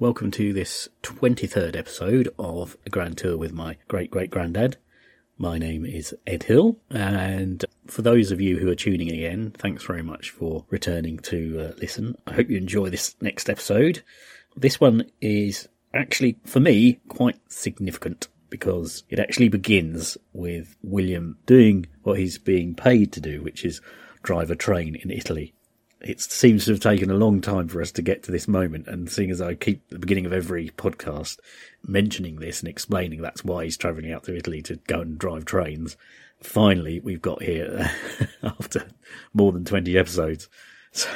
Welcome to this 23rd episode of a Grand Tour with my great great granddad. My name is Ed Hill, and for those of you who are tuning in again, thanks very much for returning to uh, listen. I hope you enjoy this next episode. This one is actually, for me, quite significant because it actually begins with William doing what he's being paid to do, which is drive a train in Italy it seems to have taken a long time for us to get to this moment. And seeing as I keep the beginning of every podcast mentioning this and explaining that's why he's travelling out to Italy to go and drive trains, finally we've got here after more than 20 episodes. So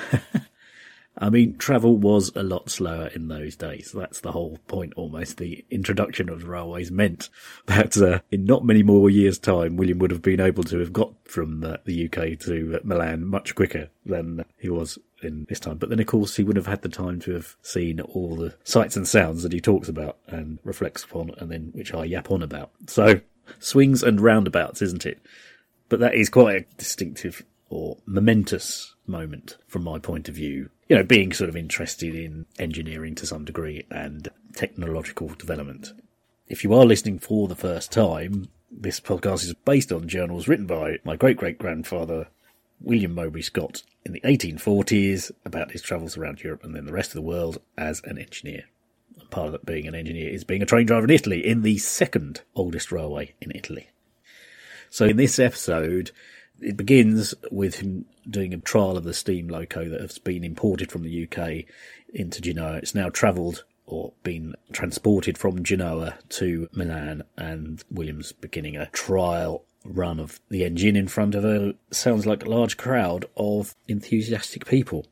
I mean, travel was a lot slower in those days. That's the whole point almost. The introduction of the railways meant that uh, in not many more years' time, William would have been able to have got from the UK to Milan much quicker than he was in this time. But then, of course, he wouldn't have had the time to have seen all the sights and sounds that he talks about and reflects upon, and then which I yap on about. So, swings and roundabouts, isn't it? But that is quite a distinctive or momentous moment from my point of view. You know, being sort of interested in engineering to some degree and technological development. If you are listening for the first time, this podcast is based on journals written by my great great grandfather, William Mowbray Scott, in the 1840s about his travels around Europe and then the rest of the world as an engineer. Part of that being an engineer is being a train driver in Italy, in the second oldest railway in Italy. So in this episode, it begins with him doing a trial of the steam loco that has been imported from the UK into Genoa. It's now travelled or been transported from Genoa to Milan, and Williams beginning a trial run of the engine in front of a sounds like a large crowd of enthusiastic people.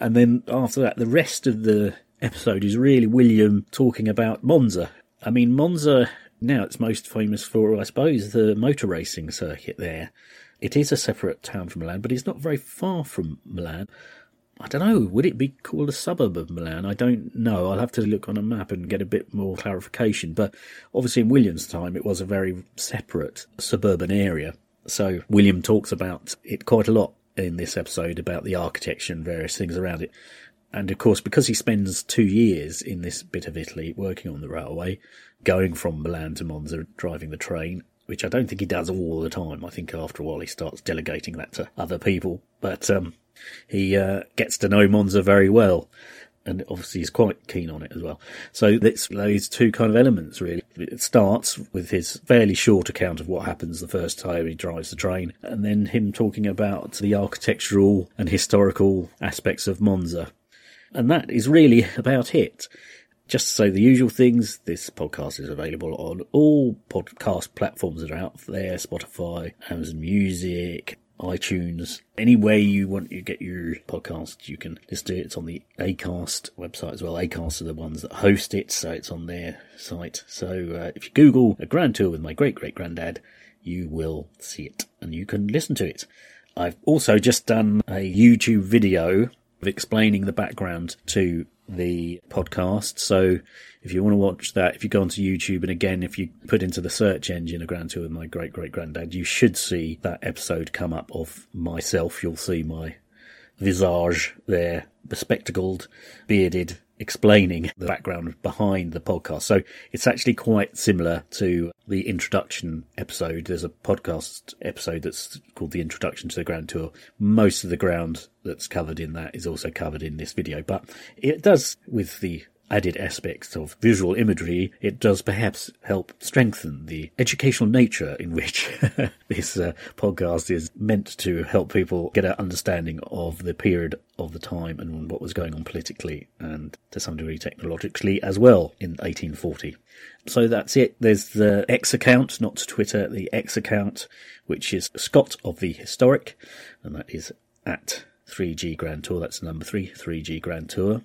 And then after that, the rest of the episode is really William talking about Monza. I mean, Monza now it's most famous for, I suppose, the motor racing circuit there. It is a separate town from Milan, but it's not very far from Milan. I don't know, would it be called a suburb of Milan? I don't know. I'll have to look on a map and get a bit more clarification. But obviously, in William's time, it was a very separate suburban area. So William talks about it quite a lot in this episode about the architecture and various things around it. And of course, because he spends two years in this bit of Italy working on the railway, going from Milan to Monza, driving the train, which I don't think he does all the time. I think after a while he starts delegating that to other people. But um, he uh, gets to know Monza very well. And obviously he's quite keen on it as well. So it's those two kind of elements really. It starts with his fairly short account of what happens the first time he drives the train, and then him talking about the architectural and historical aspects of Monza. And that is really about it. Just to say the usual things, this podcast is available on all podcast platforms that are out there Spotify, Amazon Music, iTunes, anywhere you want to get your podcast, you can listen to it. It's on the Acast website as well. Acast are the ones that host it, so it's on their site. So uh, if you Google a grand tour with my great great granddad, you will see it and you can listen to it. I've also just done a YouTube video of explaining the background to the podcast. So if you want to watch that, if you go onto YouTube and again, if you put into the search engine a grand tour with my great great granddad, you should see that episode come up of myself. You'll see my visage there, bespectacled, bearded, explaining the background behind the podcast. So it's actually quite similar to the introduction episode. There's a podcast episode that's called the introduction to the Grand Tour. Most of the ground that's covered in that is also covered in this video, but it does with the added aspects of visual imagery, it does perhaps help strengthen the educational nature in which this uh, podcast is meant to help people get an understanding of the period of the time and what was going on politically and to some degree technologically as well in 1840. So that's it. There's the X account, not Twitter, the X account, which is Scott of the Historic, and that is at 3G Grand Tour. That's number three, 3G Grand Tour.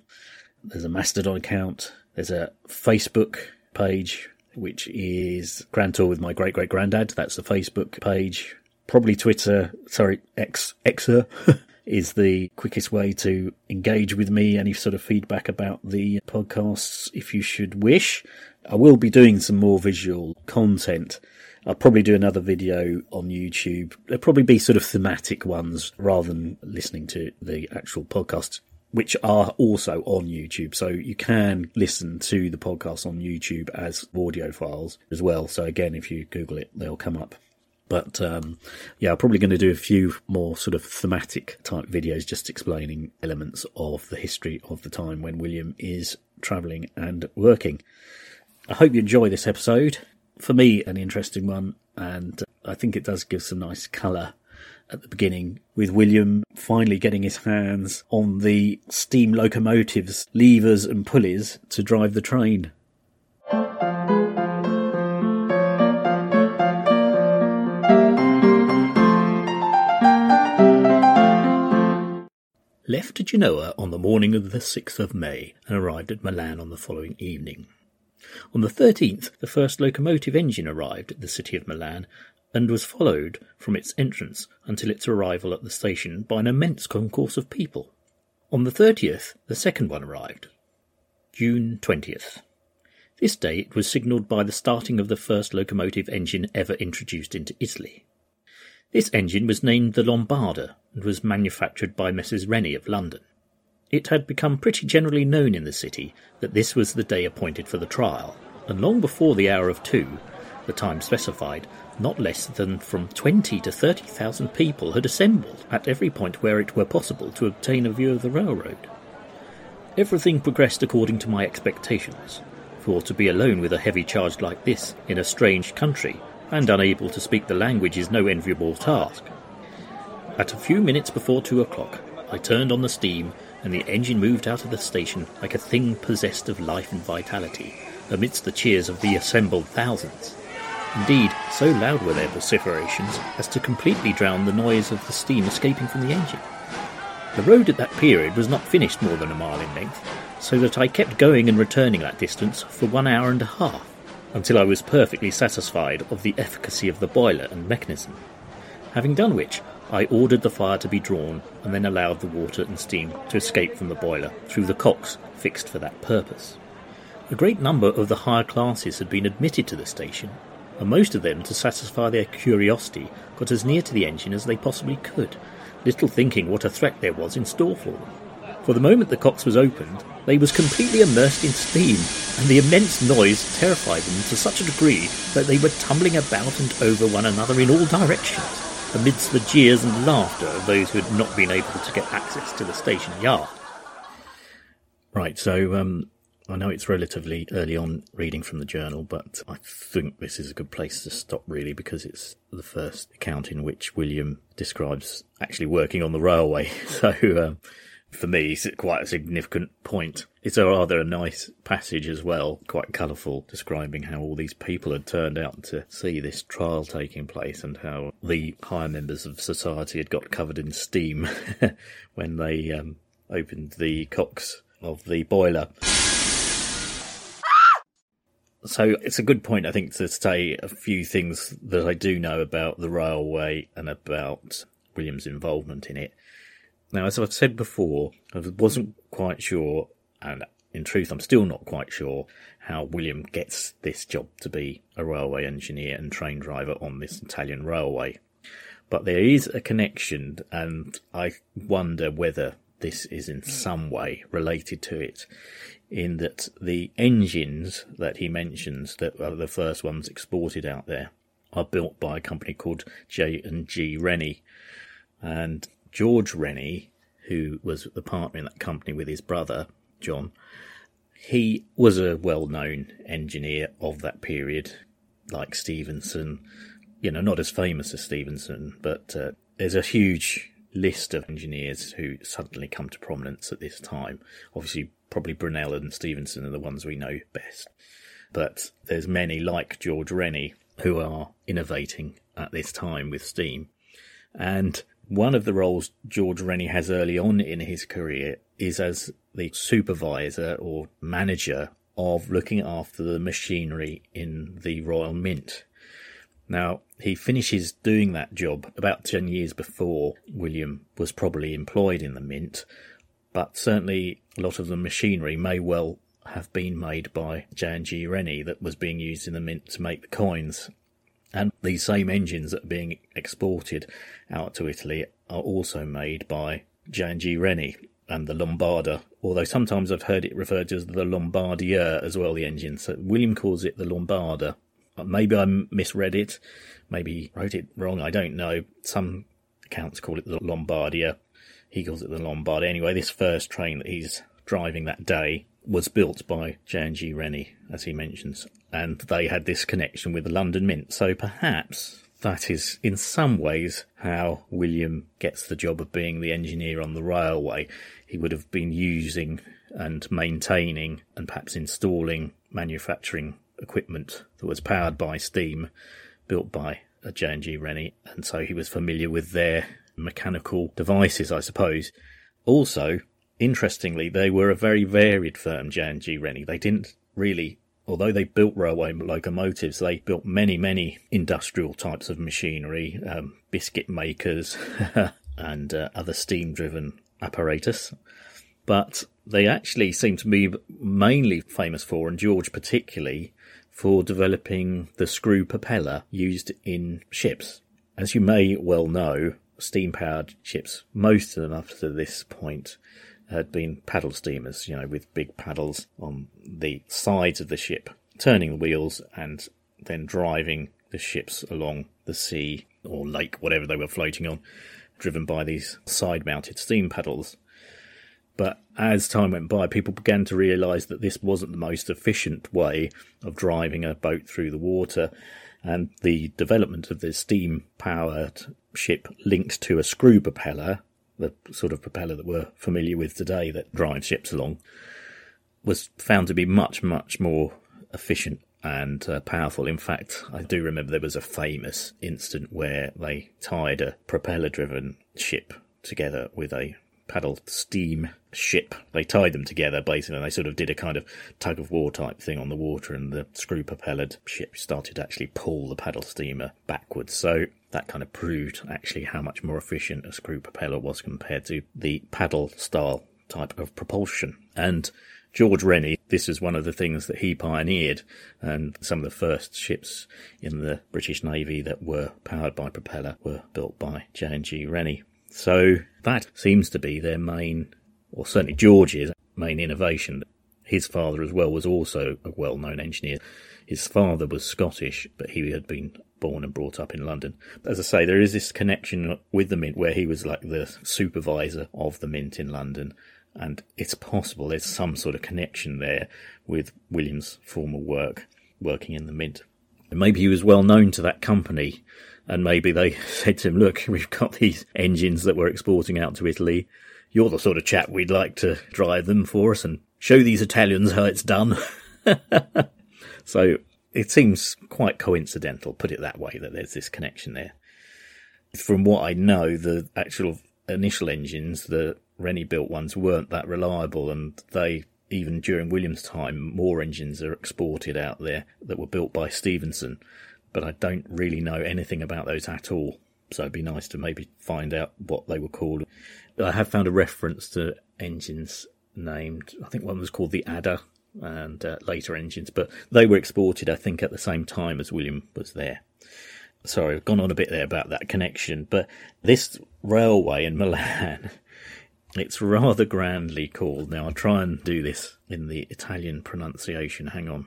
There's a Mastodon account. There's a Facebook page, which is Grand Tour with my great great granddad. That's the Facebook page. Probably Twitter, sorry, X, Xer is the quickest way to engage with me. Any sort of feedback about the podcasts, if you should wish. I will be doing some more visual content. I'll probably do another video on YouTube. There'll probably be sort of thematic ones rather than listening to the actual podcast which are also on YouTube. So you can listen to the podcast on YouTube as audio files as well. So again, if you Google it, they'll come up. But um, yeah, I'm probably going to do a few more sort of thematic type videos just explaining elements of the history of the time when William is travelling and working. I hope you enjoy this episode. For me, an interesting one, and I think it does give some nice colour at the beginning, with William finally getting his hands on the steam locomotive's levers and pulleys to drive the train. Left Genoa on the morning of the 6th of May and arrived at Milan on the following evening. On the 13th, the first locomotive engine arrived at the city of Milan and was followed from its entrance until its arrival at the station by an immense concourse of people. On the 30th, the second one arrived. June 20th. This date was signalled by the starting of the first locomotive engine ever introduced into Italy. This engine was named the Lombarda and was manufactured by Messrs. Rennie of London. It had become pretty generally known in the city that this was the day appointed for the trial, and long before the hour of two, the time specified, not less than from 20 to 30,000 people had assembled at every point where it were possible to obtain a view of the railroad. Everything progressed according to my expectations, for to be alone with a heavy charge like this in a strange country and unable to speak the language is no enviable task. At a few minutes before two o'clock, I turned on the steam, and the engine moved out of the station like a thing possessed of life and vitality, amidst the cheers of the assembled thousands. Indeed, so loud were their vociferations as to completely drown the noise of the steam escaping from the engine. The road at that period was not finished more than a mile in length, so that I kept going and returning that distance for one hour and a half, until I was perfectly satisfied of the efficacy of the boiler and mechanism. Having done which, I ordered the fire to be drawn and then allowed the water and steam to escape from the boiler through the cocks fixed for that purpose. A great number of the higher classes had been admitted to the station, and most of them, to satisfy their curiosity, got as near to the engine as they possibly could, little thinking what a threat there was in store for them. For the moment the cocks was opened, they was completely immersed in steam, and the immense noise terrified them to such a degree that they were tumbling about and over one another in all directions, amidst the jeers and laughter of those who had not been able to get access to the station yard. Right, so um, I know it's relatively early on reading from the journal, but I think this is a good place to stop really because it's the first account in which William describes actually working on the railway. So um, for me, it's quite a significant point. It's a rather a nice passage as well, quite colourful, describing how all these people had turned out to see this trial taking place and how the higher members of society had got covered in steam when they um, opened the cocks of the boiler. So it's a good point, I think, to say a few things that I do know about the railway and about William's involvement in it. Now, as I've said before, I wasn't quite sure, and in truth, I'm still not quite sure how William gets this job to be a railway engineer and train driver on this Italian railway. But there is a connection, and I wonder whether this is in some way related to it in that the engines that he mentions that are the first ones exported out there are built by a company called J and G Rennie, and George Rennie, who was the partner in that company with his brother John, he was a well known engineer of that period, like Stephenson. You know, not as famous as Stephenson, but uh, there's a huge list of engineers who suddenly come to prominence at this time. Obviously, probably Brunel and Stephenson are the ones we know best. But there's many like George Rennie who are innovating at this time with steam. And one of the roles George Rennie has early on in his career is as the supervisor or manager of looking after the machinery in the Royal Mint. Now, he finishes doing that job about 10 years before William was probably employed in the Mint, but certainly a lot of the machinery may well have been made by J&G Rennie that was being used in the Mint to make the coins. And these same engines that are being exported out to Italy are also made by J&G Rennie and the Lombarda, although sometimes I've heard it referred to as the Lombardier as well, the engine. So William calls it the Lombarda. Uh, maybe I misread it. Maybe wrote it wrong. I don't know. Some accounts call it the Lombardia. He calls it the Lombard. Anyway, this first train that he's driving that day was built by J&G Rennie, as he mentions, and they had this connection with the London Mint. So perhaps that is in some ways how William gets the job of being the engineer on the railway. He would have been using and maintaining and perhaps installing manufacturing equipment that was powered by steam built by J&G Rennie and so he was familiar with their mechanical devices I suppose. Also, interestingly, they were a very varied firm, J&G Rennie. They didn't really although they built railway locomotives, they built many, many industrial types of machinery, um, biscuit makers, and uh, other steam driven apparatus. But they actually seem to be mainly famous for, and George particularly, for developing the screw propeller used in ships. As you may well know, steam powered ships, most of them up to this point, had been paddle steamers, you know, with big paddles on the sides of the ship, turning the wheels and then driving the ships along the sea or lake, whatever they were floating on, driven by these side mounted steam paddles. But as time went by, people began to realise that this wasn't the most efficient way of driving a boat through the water, and the development of the steam powered ship linked to a screw propeller the sort of propeller that we're familiar with today that drives ships along, was found to be much, much more efficient and uh, powerful. In fact, I do remember there was a famous incident where they tied a propeller driven ship together with a paddle steam ship. They tied them together basically, and they sort of did a kind of tug of war type thing on the water, and the screw propellered ship started to actually pull the paddle steamer backwards. So that kind of proved actually how much more efficient a screw propeller was compared to the paddle style type of propulsion. And George Rennie, this is one of the things that he pioneered, and some of the first ships in the British Navy that were powered by propeller were built by J&G Rennie. So that seems to be their main, or certainly George's main innovation. His father as well was also a well-known engineer. His father was Scottish, but he had been born and brought up in London. As I say, there is this connection with the Mint where he was like the supervisor of the Mint in London. And it's possible there's some sort of connection there with William's former work, working in the Mint. And maybe he was well known to that company, and maybe they said to him, Look, we've got these engines that we're exporting out to Italy. You're the sort of chap we'd like to drive them for us and show these Italians how it's done. so it seems quite coincidental, put it that way, that there's this connection there. From what I know, the actual initial engines, the Rennie built ones, weren't that reliable, and they, even during Williams' time, more engines are exported out there that were built by Stephenson, but I don't really know anything about those at all. So it'd be nice to maybe find out what they were called. I have found a reference to engines named, I think one was called the Adder, and uh, later engines, but they were exported, I think, at the same time as William was there. Sorry, I've gone on a bit there about that connection, but this railway in Milan, it's rather grandly called. Now, I'll try and do this in the Italian pronunciation. Hang on.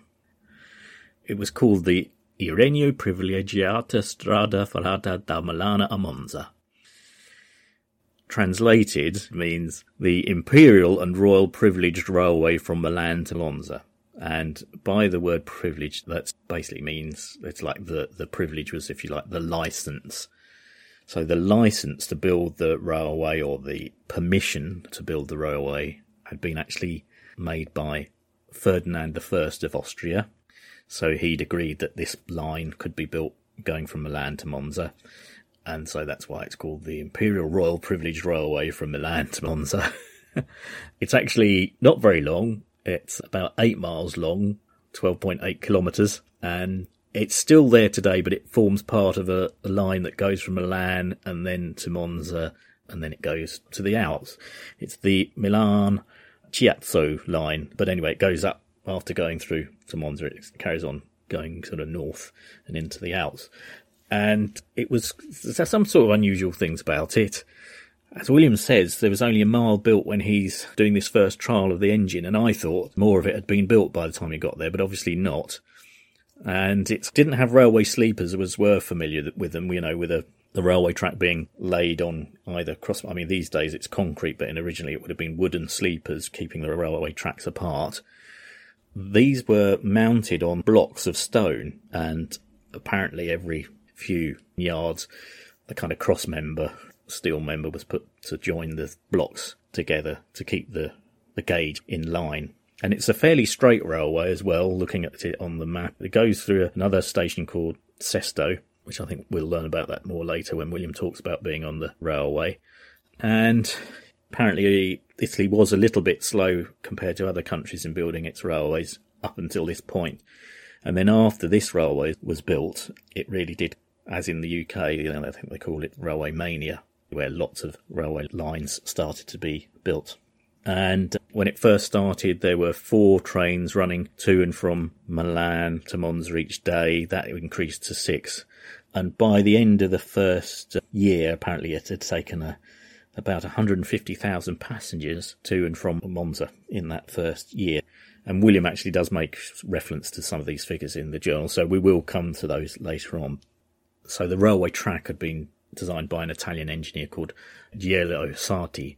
It was called the Ireneo Privilegiata Strada Ferrata da Milano a Monza. translated means the Imperial and Royal Privileged Railway from Milan to Monza. And by the word privilege, that basically means it's like the, the privilege was, if you like, the license. So the license to build the railway or the permission to build the railway had been actually made by Ferdinand I of Austria. So he'd agreed that this line could be built going from Milan to Monza. And so that's why it's called the Imperial Royal Privileged Railway from Milan to Monza. it's actually not very long. It's about eight miles long, 12.8 kilometres, and it's still there today, but it forms part of a, a, line that goes from Milan and then to Monza, and then it goes to the Alps. It's the Milan Chiasso line, but anyway, it goes up after going through to Monza. It carries on going sort of north and into the Alps. And it was, there's some sort of unusual things about it. As Williams says, there was only a mile built when he's doing this first trial of the engine, and I thought more of it had been built by the time he got there, but obviously not. And it didn't have railway sleepers, as were familiar with them, you know, with a, the railway track being laid on either cross. I mean, these days it's concrete, but originally it would have been wooden sleepers keeping the railway tracks apart. These were mounted on blocks of stone, and apparently every few yards, the kind of cross member steel member was put to join the blocks together to keep the, the gauge in line. And it's a fairly straight railway as well, looking at it on the map. It goes through another station called Sesto, which I think we'll learn about that more later when William talks about being on the railway. And apparently, Italy was a little bit slow compared to other countries in building its railways up until this point. And then after this railway was built, it really did, as in the UK, you know, I think they call it railway mania, where lots of railway lines started to be built. And when it first started, there were four trains running to and from Milan to Monza each day. That increased to six. And by the end of the first year, apparently it had taken a, about 150,000 passengers to and from Monza in that first year. And William actually does make reference to some of these figures in the journal, so we will come to those later on. So the railway track had been designed by an Italian engineer called Giulio Sarti.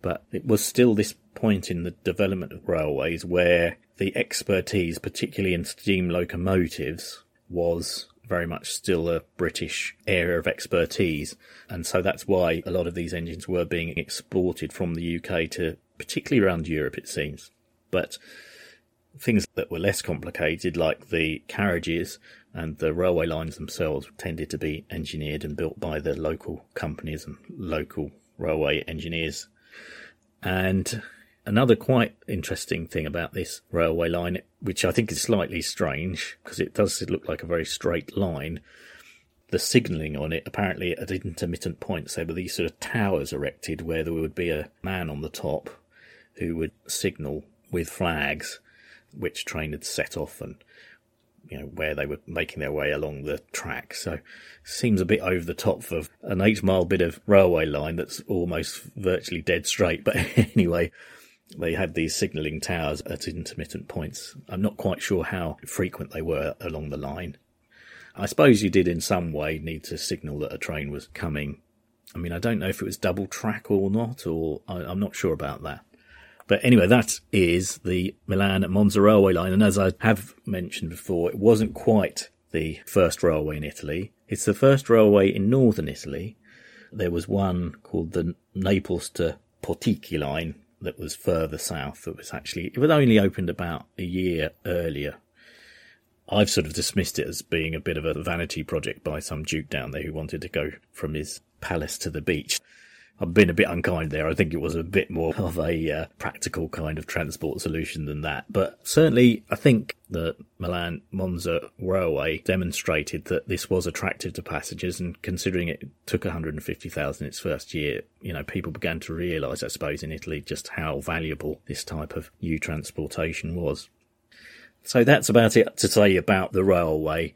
But it was still this point in the development of railways where the expertise, particularly in steam locomotives, was very much still a British area of expertise. And so that's why a lot of these engines were being exported from the UK to particularly around Europe, it seems. But things that were less complicated, like the carriages, and the railway lines themselves tended to be engineered and built by the local companies and local railway engineers. And another quite interesting thing about this railway line, which I think is slightly strange because it does look like a very straight line. The signalling on it, apparently at intermittent points, there were these sort of towers erected where there would be a man on the top who would signal with flags which train had set off and you know, where they were making their way along the track. So seems a bit over the top for an eight mile bit of railway line that's almost virtually dead straight. But anyway, they had these signalling towers at intermittent points. I'm not quite sure how frequent they were along the line. I suppose you did in some way need to signal that a train was coming. I mean, I don't know if it was double track or not, or I, I'm not sure about that. But anyway, that is the Milan Monza railway line. And as I have mentioned before, it wasn't quite the first railway in Italy. It's the first railway in northern Italy. There was one called the Naples to Portici line that was further south. That was actually, it was only opened about a year earlier. I've sort of dismissed it as being a bit of a vanity project by some duke down there who wanted to go from his palace to the beach. I've been a bit unkind there. I think it was a bit more of a uh, practical kind of transport solution than that. But certainly, I think the Milan Monza railway demonstrated that this was attractive to passengers. And considering it took 150,000 its first year, you know, people began to realise, I suppose, in Italy just how valuable this type of new transportation was. So that's about it to say about the railway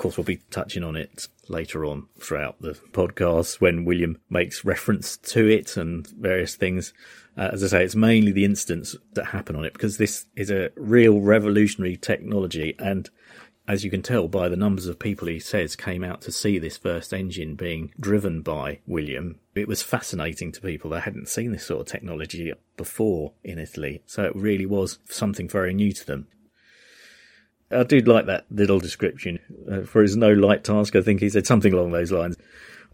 course, we'll be touching on it later on throughout the podcast when William makes reference to it and various things. Uh, as I say, it's mainly the incidents that happen on it because this is a real revolutionary technology. And as you can tell by the numbers of people he says came out to see this first engine being driven by William, it was fascinating to people. They hadn't seen this sort of technology before in Italy, so it really was something very new to them. I do like that little description. Uh, for his no light task, I think he said something along those lines.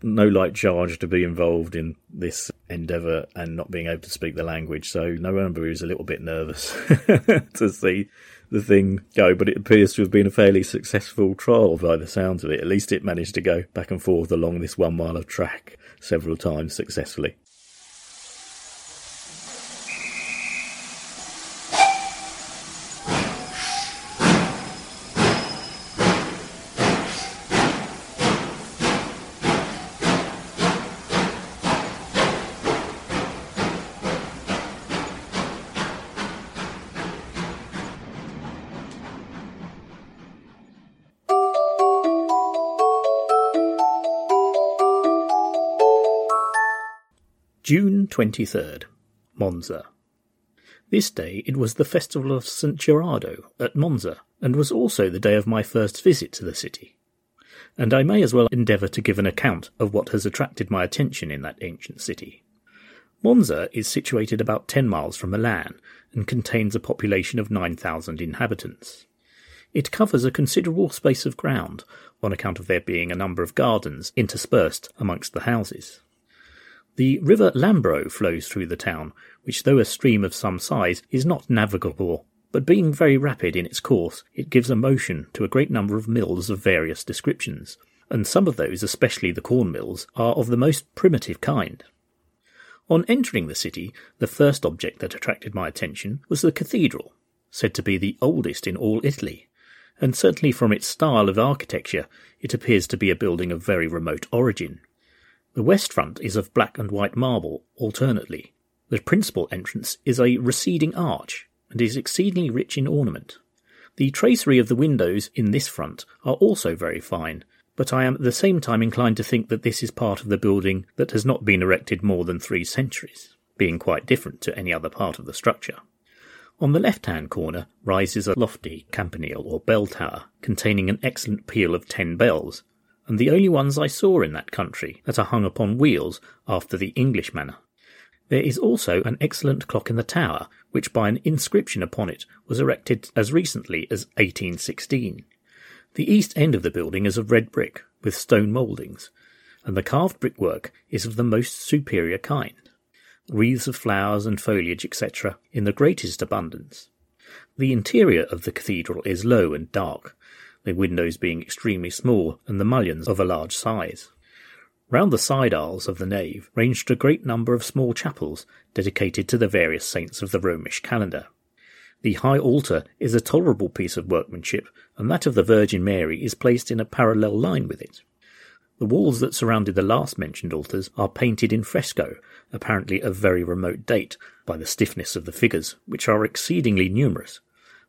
No light charge to be involved in this endeavour and not being able to speak the language. So no wonder he was a little bit nervous to see the thing go, but it appears to have been a fairly successful trial by the sounds of it. At least it managed to go back and forth along this one mile of track several times successfully. 23rd, Monza. This day it was the festival of St. Gerardo at Monza, and was also the day of my first visit to the city. And I may as well endeavour to give an account of what has attracted my attention in that ancient city. Monza is situated about ten miles from Milan, and contains a population of 9,000 inhabitants. It covers a considerable space of ground, on account of there being a number of gardens interspersed amongst the houses. The river Lambro flows through the town, which though a stream of some size is not navigable, but being very rapid in its course, it gives a motion to a great number of mills of various descriptions, and some of those, especially the corn mills, are of the most primitive kind. On entering the city, the first object that attracted my attention was the cathedral, said to be the oldest in all Italy, and certainly from its style of architecture it appears to be a building of very remote origin. The west front is of black and white marble alternately. The principal entrance is a receding arch and is exceedingly rich in ornament. The tracery of the windows in this front are also very fine, but I am at the same time inclined to think that this is part of the building that has not been erected more than three centuries, being quite different to any other part of the structure. On the left-hand corner rises a lofty campanile or bell tower containing an excellent peal of ten bells, and the only ones I saw in that country that are hung upon wheels after the English manner. There is also an excellent clock in the tower, which by an inscription upon it was erected as recently as 1816. The east end of the building is of red brick, with stone mouldings, and the carved brickwork is of the most superior kind. Wreaths of flowers and foliage, etc., in the greatest abundance. The interior of the cathedral is low and dark, the windows being extremely small and the mullions of a large size. Round the side aisles of the nave ranged a great number of small chapels dedicated to the various saints of the Romish calendar. The high altar is a tolerable piece of workmanship, and that of the Virgin Mary is placed in a parallel line with it. The walls that surrounded the last mentioned altars are painted in fresco, apparently of very remote date, by the stiffness of the figures, which are exceedingly numerous,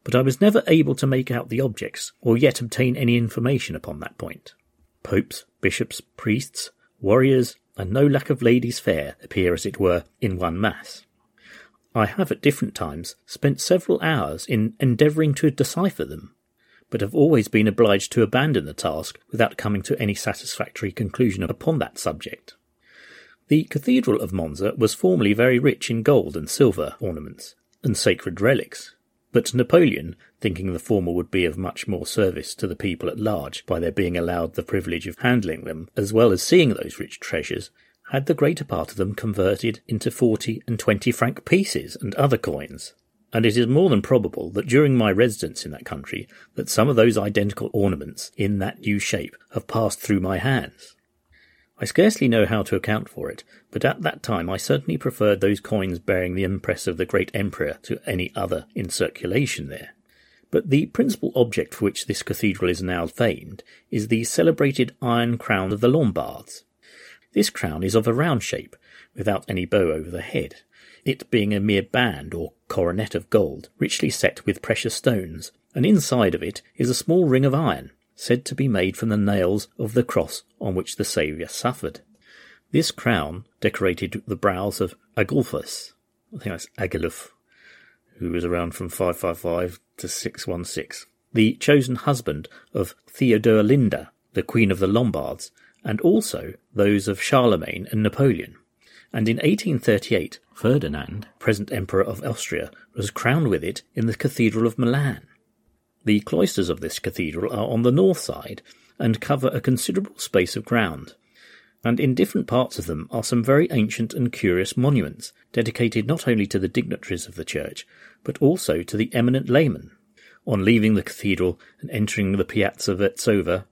but I was never able to make out the objects, or yet obtain any information upon that point. Popes, bishops, priests, warriors, and no lack of ladies fair appear, as it were, in one mass. I have at different times spent several hours in endeavouring to decipher them, but have always been obliged to abandon the task without coming to any satisfactory conclusion upon that subject. The Cathedral of Monza was formerly very rich in gold and silver ornaments and sacred relics, but Napoleon, thinking the former would be of much more service to the people at large by their being allowed the privilege of handling them, as well as seeing those rich treasures, had the greater part of them converted into forty and twenty franc pieces and other coins. And it is more than probable that during my residence in that country that some of those identical ornaments in that new shape have passed through my hands. I scarcely know how to account for it, but at that time I certainly preferred those coins bearing the impress of the great emperor to any other in circulation there. But the principal object for which this cathedral is now famed is the celebrated iron crown of the Lombards. This crown is of a round shape, without any bow over the head, it being a mere band or coronet of gold, richly set with precious stones, and inside of it is a small ring of iron, said to be made from the nails of the cross on which the Saviour suffered. This crown decorated the brows of Agulphus, I think that's Agilulf, who was around from 555 to 616. the chosen husband of Theodolinda, the Queen of the Lombards, and also those of Charlemagne and Napoleon. And in 1838, Ferdinand, present Emperor of Austria, was crowned with it in the Cathedral of Milan. The cloisters of this cathedral are on the north side and cover a considerable space of ground, and in different parts of them are some very ancient and curious monuments, dedicated not only to the dignitaries of the church, but also to the eminent laymen. On leaving the cathedral and entering the Piazza Vezzova,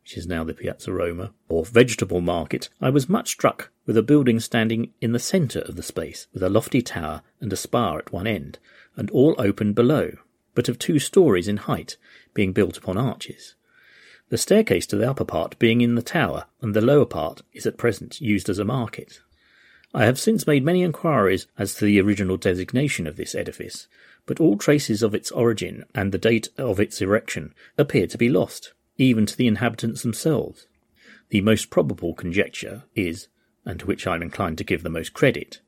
which is now the Piazza Roma, or vegetable market, I was much struck with a building standing in the centre of the space, with a lofty tower and a spar at one end, and all open below, but of two stories in height, being built upon arches the staircase to the upper part being in the tower, and the lower part is at present used as a market. I have since made many inquiries as to the original designation of this edifice, but all traces of its origin and the date of its erection appear to be lost, even to the inhabitants themselves. The most probable conjecture is, and to which I am inclined to give the most credit,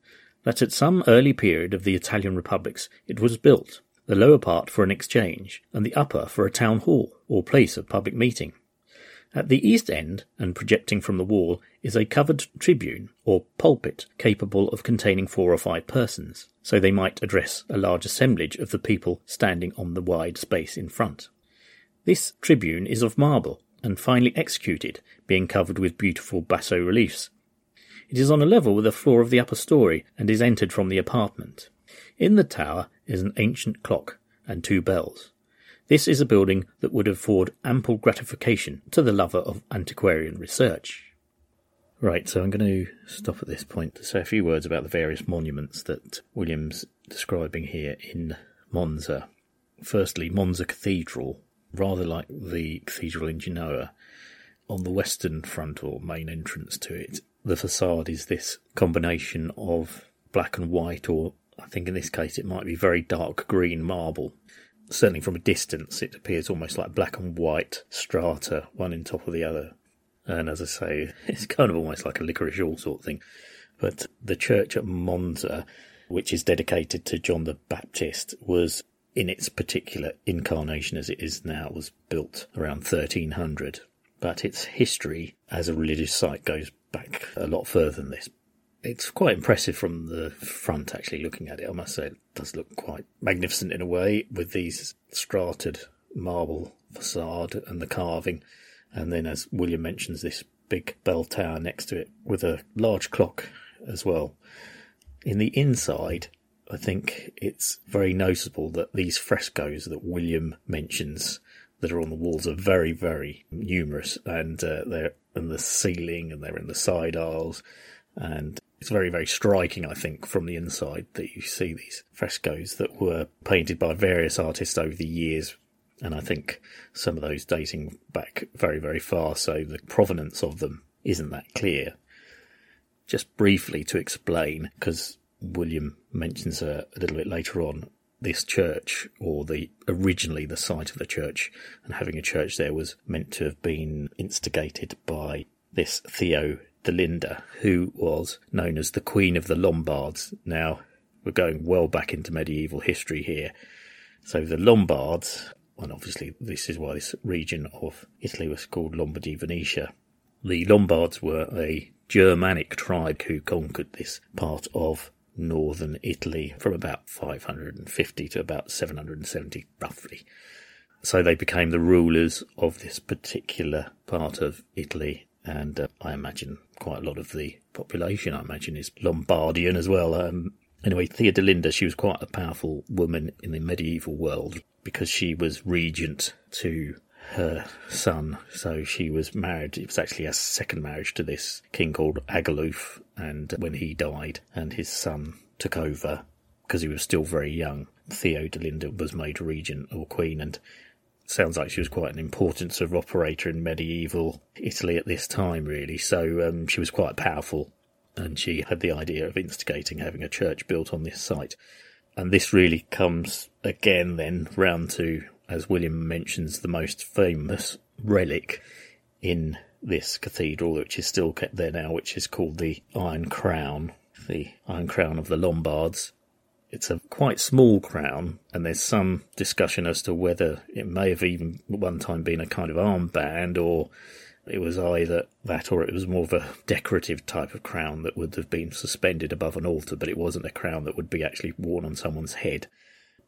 that at some early period of the Italian republics it was built, the lower part for an exchange, and the upper for a town hall, or place of public meeting. At the east end, and projecting from the wall, is a covered tribune, or pulpit, capable of containing four or five persons, so they might address a large assemblage of the people standing on the wide space in front. This tribune is of marble, and finely executed, being covered with beautiful basso reliefs. It is on a level with the floor of the upper story, and is entered from the apartment. In the tower is an ancient clock and two bells. This is a building that would afford ample gratification to the lover of antiquarian research. Right, so I'm going to stop at this point to say a few words about the various monuments that William's describing here in Monza. Firstly, Monza Cathedral, rather like the cathedral in Genoa, on the western front or main entrance to it, the facade is this combination of black and white or I think in this case it might be very dark green marble. Certainly from a distance, it appears almost like black and white strata, one in top of the other. And as I say, it's kind of almost like a licorice all sort of thing. But the church at Monza, which is dedicated to John the Baptist, was in its particular incarnation as it is now, was built around 1300. But its history as a religious site goes back a lot further than this it's quite impressive from the front, actually, looking at it. I must say, it does look quite magnificent in a way with these strated marble facade and the carving. And then, as William mentions, this big bell tower next to it with a large clock as well. In the inside, I think it's very noticeable that these frescoes that William mentions that are on the walls are very, very numerous, and uh, they're in the ceiling and they're in the side aisles, and it's very, very striking, I think, from the inside that you see these frescoes that were painted by various artists over the years. And I think some of those dating back very, very far, so the provenance of them isn't that clear. Just briefly to explain, because William mentions a, a little bit later on, this church, or the originally the site of the church, and having a church there was meant to have been instigated by this Theo Delinda, who was known as the Queen of the Lombards. Now, we're going well back into medieval history here. So the Lombards, and obviously this is why this region of Italy was called Lombardy Venetia. The Lombards were a Germanic tribe who conquered this part of northern Italy from about 550 to about 770 roughly. So they became the rulers of this particular part of Italy and uh, I imagine quite a lot of the population, I imagine, is Lombardian as well. Um, anyway, Theodelinda, she was quite a powerful woman in the medieval world because she was regent to her son. So she was married. It was actually a second marriage to this king called Agilulf. And when he died and his son took over because he was still very young, Theodelinda was made regent or queen. And sounds like she was quite an important sort of operator in medieval Italy at this time, really. So um, she was quite powerful, and she had the idea of instigating having a church built on this site. And this really comes again then round to, as William mentions, the most famous relic in this cathedral, which is still kept there now, which is called the Iron Crown, the Iron Crown of the Lombards. It's a quite small crown, and there's some discussion as to whether it may have even at one time been a kind of armband, or it was either that or it was more of a decorative type of crown that would have been suspended above an altar, but it wasn't a crown that would be actually worn on someone's head.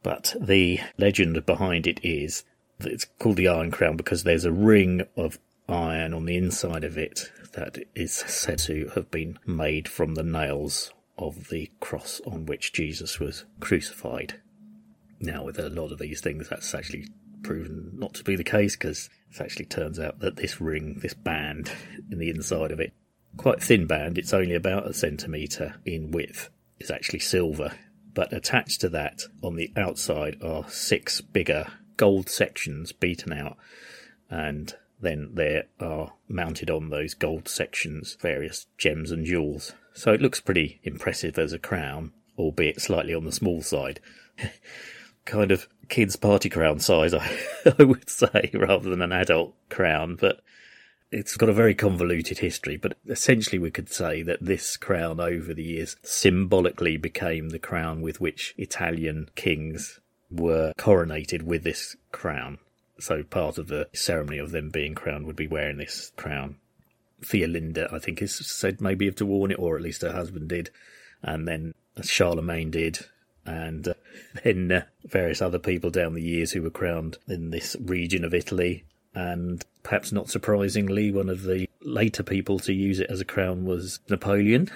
But the legend behind it is that it's called the Iron Crown because there's a ring of iron on the inside of it that is said to have been made from the nails of the cross on which Jesus was crucified. Now, with a lot of these things, that's actually proven not to be the case because it actually turns out that this ring, this band in the inside of it, quite thin band, it's only about a centimetre in width, is actually silver. But attached to that on the outside are six bigger gold sections beaten out, and then there are mounted on those gold sections various gems and jewels. So it looks pretty impressive as a crown, albeit slightly on the small side. kind of kid's party crown size, I, I would say, rather than an adult crown, but it's got a very convoluted history, but essentially we could say that this crown over the years symbolically became the crown with which Italian kings were coronated with this crown. So part of the ceremony of them being crowned would be wearing this crown. Theolinda, I think, is said maybe to worn it, or at least her husband did, and then Charlemagne did, and uh, then uh, various other people down the years who were crowned in this region of Italy. And perhaps not surprisingly, one of the later people to use it as a crown was Napoleon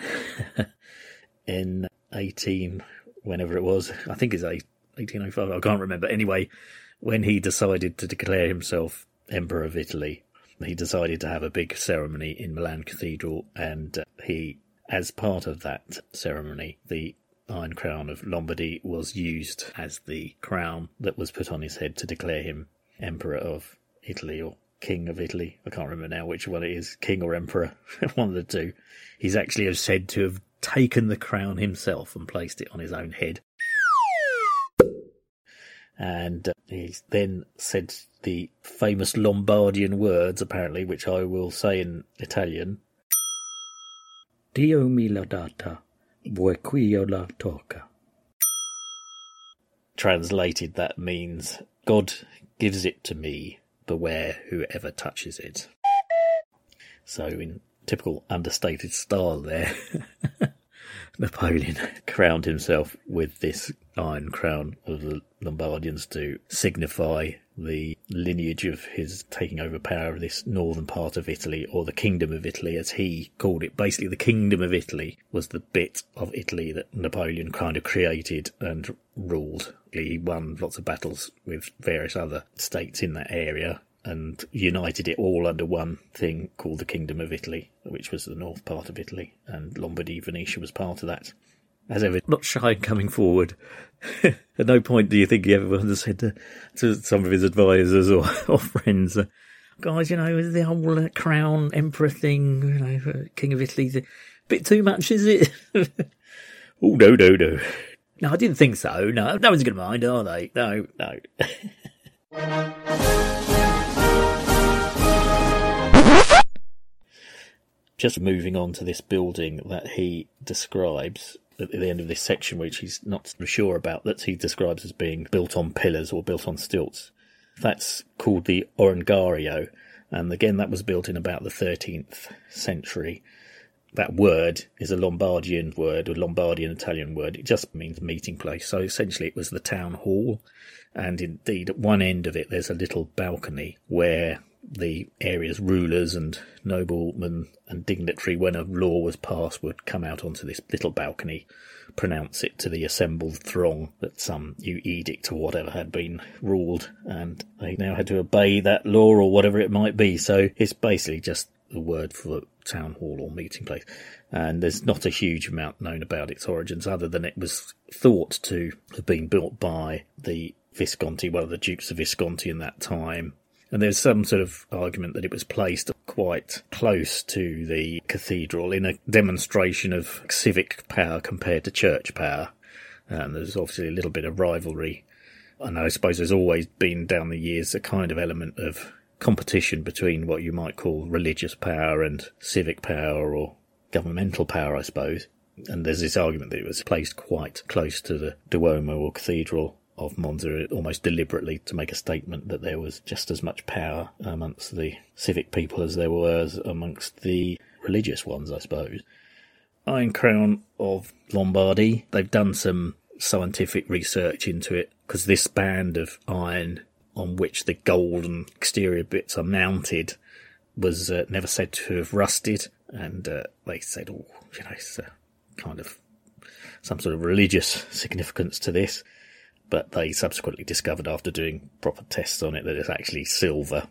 in 18, whenever it was. I think it's 1805. I can't remember. Anyway, when he decided to declare himself Emperor of Italy, he decided to have a big ceremony in Milan Cathedral, and uh, he, as part of that ceremony, the Iron Crown of Lombardy was used as the crown that was put on his head to declare him Emperor of Italy or King of Italy. I can't remember now which one it is, King or Emperor, one of the two. He's actually said to have taken the crown himself and placed it on his own head. And uh, he then said the famous Lombardian words, apparently, which I will say in Italian. Dio mi laudata la toca. Translated, that means God gives it to me, beware whoever touches it. So, in typical understated style, there, Napoleon crowned himself with this iron crown of the Lombardians to signify the lineage of his taking over power of this northern part of Italy, or the Kingdom of Italy, as he called it. Basically, the Kingdom of Italy was the bit of Italy that Napoleon kind of created and ruled. He won lots of battles with various other states in that area and united it all under one thing called the Kingdom of Italy, which was the north part of Italy, and Lombardy, Venetia was part of that as ever, not shy in coming forward. At no point do you think he ever said to, to some of his advisors or, or friends, uh, guys, you know, the whole uh, crown emperor thing, you know, uh, king of Italy, a bit too much, is it? oh, no, no, no. No, I didn't think so. No, no one's going to mind, are they? No, no. Just moving on to this building that he describes at the end of this section, which he's not sure about, that he describes as being built on pillars or built on stilts. That's called the Arengario, and again, that was built in about the 13th century. That word is a Lombardian word, a Lombardian Italian word. It just means meeting place. So essentially, it was the town hall, and indeed, at one end of it, there's a little balcony where the area's rulers and noblemen and dignitary, when a law was passed, would come out onto this little balcony, pronounce it to the assembled throng that some new edict or whatever had been ruled, and they now had to obey that law or whatever it might be. So it's basically just a word for town hall or meeting place. And there's not a huge amount known about its origins other than it was thought to have been built by the Visconti, one of the Dukes of Visconti in that time, and there's some sort of argument that it was placed quite close to the cathedral in a demonstration of civic power compared to church power. And there's obviously a little bit of rivalry. And I suppose there's always been down the years a kind of element of competition between what you might call religious power and civic power or governmental power, I suppose. And there's this argument that it was placed quite close to the Duomo or Cathedral of Monza almost deliberately to make a statement that there was just as much power amongst the civic people as there was amongst the religious ones, I suppose. Iron Crown of Lombardy, they've done some scientific research into it because this band of iron on which the golden exterior bits are mounted was uh, never said to have rusted, and uh, they said, "Oh, you know, it's uh, kind of some sort of religious significance to this." But they subsequently discovered, after doing proper tests on it, that it's actually silver.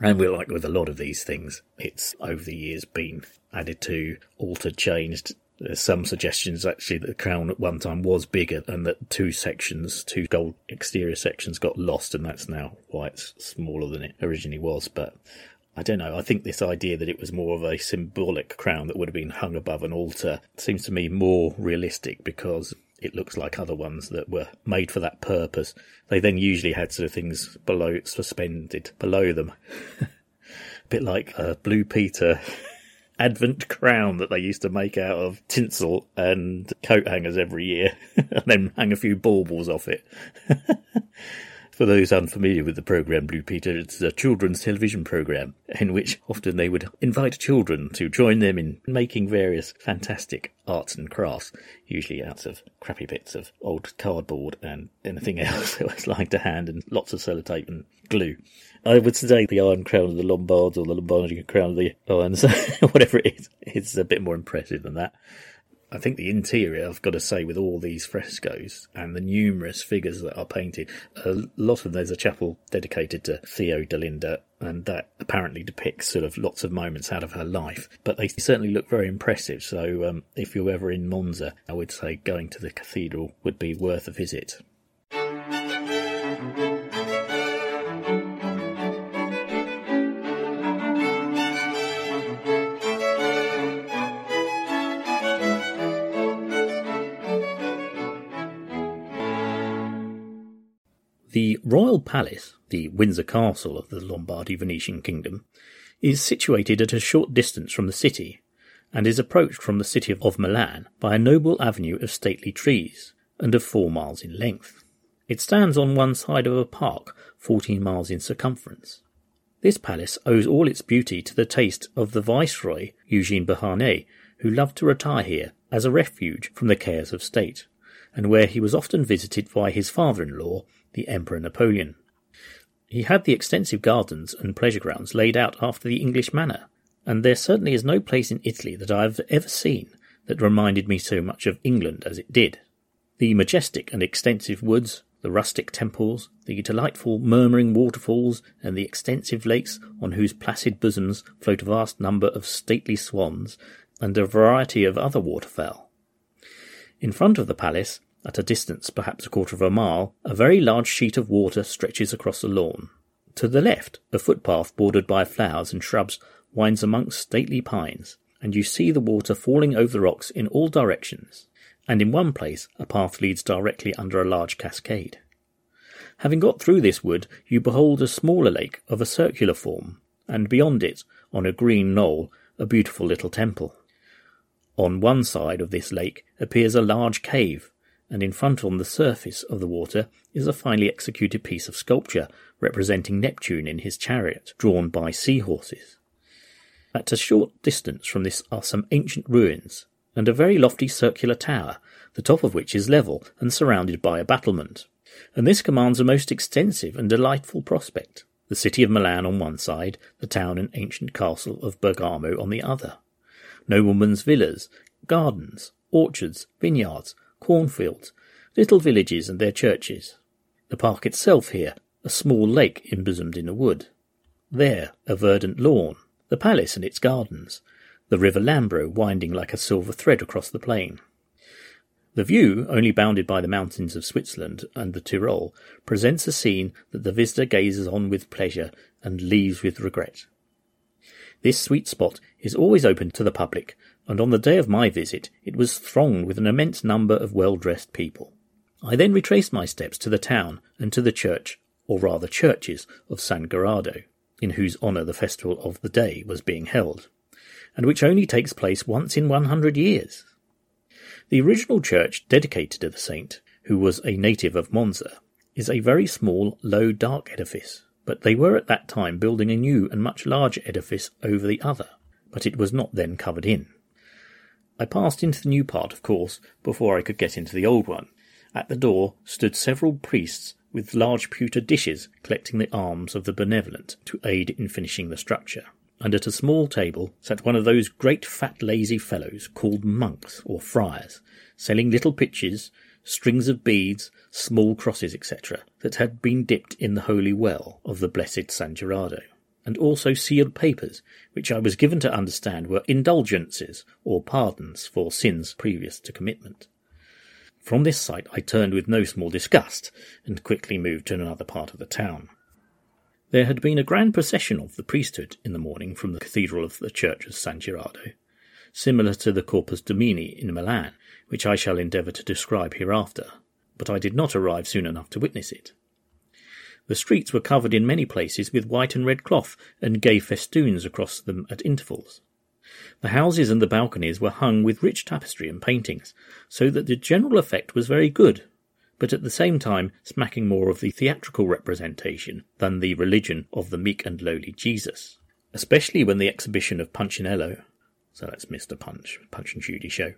And we're like with a lot of these things, it's over the years been added to, altered, changed. There's some suggestions actually that the crown at one time was bigger and that two sections, two gold exterior sections got lost and that's now why it's smaller than it originally was. But I don't know. I think this idea that it was more of a symbolic crown that would have been hung above an altar seems to me more realistic because it looks like other ones that were made for that purpose. They then usually had sort of things below, suspended below them. a bit like a Blue Peter Advent crown that they used to make out of tinsel and coat hangers every year, and then hang a few baubles off it. For those unfamiliar with the program Blue Peter, it's a children's television program in which often they would invite children to join them in making various fantastic arts and crafts, usually out of crappy bits of old cardboard and anything else that was lying to hand and lots of sellotape and glue. I would say the Iron Crown of the Lombards or the Lombardian Crown of the Irons, whatever it is, is a bit more impressive than that. I think the interior, I've got to say, with all these frescoes and the numerous figures that are painted, a lot of there's a chapel dedicated to Theodelinda, and that apparently depicts sort of lots of moments out of her life. But they certainly look very impressive. So um, if you're ever in Monza, I would say going to the cathedral would be worth a visit. Royal palace, the Windsor Castle of the Lombardy Venetian kingdom, is situated at a short distance from the city, and is approached from the city of Milan by a noble avenue of stately trees, and of four miles in length. It stands on one side of a park fourteen miles in circumference. This palace owes all its beauty to the taste of the Viceroy Eugene Beauharnais, who loved to retire here as a refuge from the cares of state, and where he was often visited by his father-in-law, the Emperor Napoleon. He had the extensive gardens and pleasure grounds laid out after the English manner, and there certainly is no place in Italy that I have ever seen that reminded me so much of England as it did. The majestic and extensive woods, the rustic temples, the delightful murmuring waterfalls, and the extensive lakes on whose placid bosoms float a vast number of stately swans, and a variety of other waterfowl. In front of the palace at a distance, perhaps a quarter of a mile, a very large sheet of water stretches across the lawn. To the left, a footpath bordered by flowers and shrubs winds amongst stately pines, and you see the water falling over the rocks in all directions, and in one place a path leads directly under a large cascade. Having got through this wood, you behold a smaller lake of a circular form, and beyond it, on a green knoll, a beautiful little temple. On one side of this lake appears a large cave, and in front on the surface of the water is a finely executed piece of sculpture representing Neptune in his chariot, drawn by seahorses. At a short distance from this are some ancient ruins, and a very lofty circular tower, the top of which is level and surrounded by a battlement. And this commands a most extensive and delightful prospect. The city of Milan on one side, the town and ancient castle of Bergamo on the other. Noblemen's villas, gardens, orchards, vineyards, cornfields, little villages and their churches. The park itself here, a small lake embosomed in a wood. There, a verdant lawn, the palace and its gardens, the river Lambro winding like a silver thread across the plain. The view, only bounded by the mountains of Switzerland and the Tyrol, presents a scene that the visitor gazes on with pleasure and leaves with regret. This sweet spot is always open to the public, and on the day of my visit it was thronged with an immense number of well-dressed people. I then retraced my steps to the town and to the church, or rather churches, of San Gerardo, in whose honour the festival of the day was being held, and which only takes place once in one hundred years. The original church dedicated to the saint, who was a native of Monza, is a very small, low, dark edifice, but they were at that time building a new and much larger edifice over the other, but it was not then covered in. I passed into the new part, of course, before I could get into the old one. At the door stood several priests with large pewter dishes collecting the alms of the benevolent to aid in finishing the structure. And at a small table sat one of those great fat lazy fellows called monks or friars, selling little pitchers, strings of beads, small crosses, etc., that had been dipped in the holy well of the blessed San Gerardo, and also sealed papers, which I was given to understand were indulgences or pardons for sins previous to commitment. From this sight I turned with no small disgust, and quickly moved to another part of the town. There had been a grand procession of the priesthood in the morning from the cathedral of the church of San Gerardo, similar to the Corpus Domini in Milan, which I shall endeavour to describe hereafter, but I did not arrive soon enough to witness it. The streets were covered in many places with white and red cloth, and gay festoons across them at intervals. The houses and the balconies were hung with rich tapestry and paintings, so that the general effect was very good, but at the same time smacking more of the theatrical representation than the religion of the meek and lowly Jesus. Especially when the exhibition of Punchinello, so that's Mr. Punch, Punch and Judy show,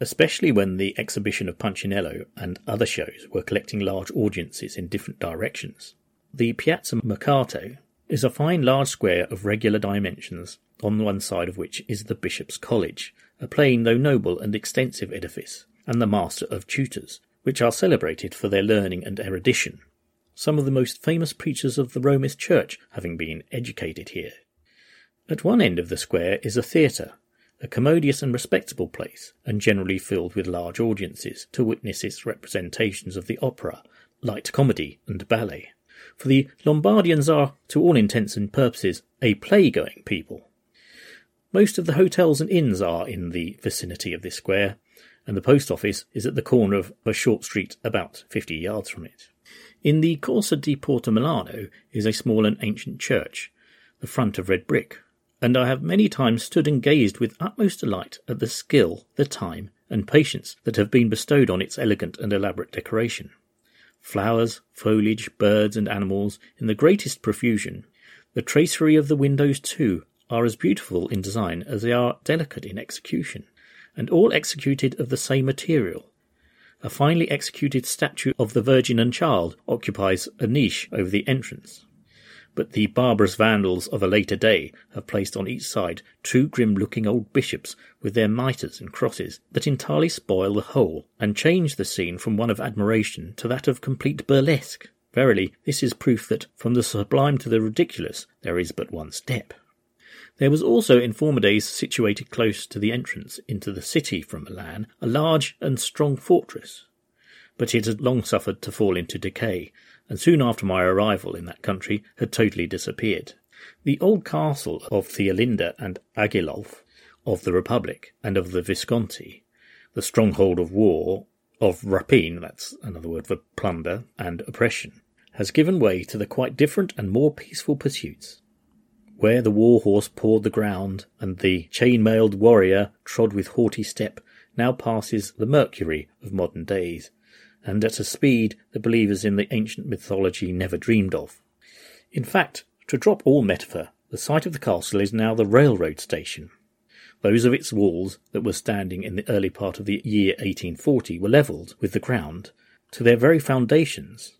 especially when the exhibition of Punchinello and other shows were collecting large audiences in different directions. The Piazza Mercato is a fine large square of regular dimensions, on one side of which is the Bishop's College, a plain though noble and extensive edifice, and the Master of Tutors, which are celebrated for their learning and erudition, some of the most famous preachers of the Romist Church having been educated here. At one end of the square is a theatre, a commodious and respectable place, and generally filled with large audiences to witness its representations of the opera, light comedy, and ballet. For the Lombardians are, to all intents and purposes, a play-going people. Most of the hotels and inns are in the vicinity of this square, and the post office is at the corner of a short street about fifty yards from it. In the Corso di Porta Milano is a small and ancient church, the front of red brick, and I have many times stood and gazed with utmost delight at the skill, the time, and patience that have been bestowed on its elegant and elaborate decoration. Flowers, foliage, birds, and animals in the greatest profusion. The tracery of the windows, too, are as beautiful in design as they are delicate in execution, and all executed of the same material. A finely executed statue of the Virgin and Child occupies a niche over the entrance but the barbarous vandals of a later day have placed on each side two grim looking old bishops with their mitres and crosses that entirely spoil the whole and change the scene from one of admiration to that of complete burlesque. Verily, this is proof that from the sublime to the ridiculous there is but one step. There was also in former days situated close to the entrance into the city from Milan a large and strong fortress, but it had long suffered to fall into decay, and soon after my arrival in that country had totally disappeared. The old castle of Theolinda and Agilolf, of the Republic, and of the Visconti, the stronghold of war, of rapine, that's another word for plunder, and oppression, has given way to the quite different and more peaceful pursuits. Where the war horse pawed the ground, and the chain-mailed warrior trod with haughty step, now passes the Mercury of modern days, and at a speed the believers in the ancient mythology never dreamed of. In fact, to drop all metaphor, the site of the castle is now the railroad station. Those of its walls that were standing in the early part of the year 1840 were levelled with the ground to their very foundations,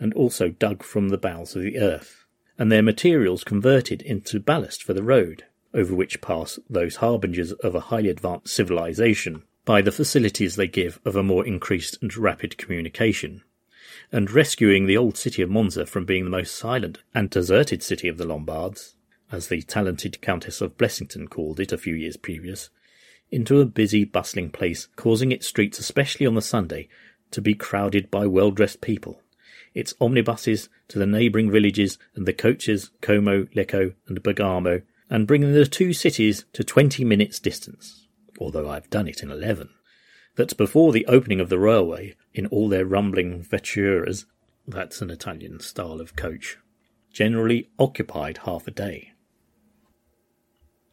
and also dug from the bowels of the earth, and their materials converted into ballast for the road, over which pass those harbingers of a highly advanced civilization by the facilities they give of a more increased and rapid communication, and rescuing the old city of Monza from being the most silent and deserted city of the Lombards, as the talented Countess of Blessington called it a few years previous, into a busy, bustling place, causing its streets, especially on the Sunday, to be crowded by well-dressed people, its omnibuses to the neighbouring villages and the coaches Como, Lecco, and Bergamo, and bringing the two cities to twenty minutes' distance although I've done it in 11, that before the opening of the railway, in all their rumbling vetturas, that's an Italian style of coach, generally occupied half a day.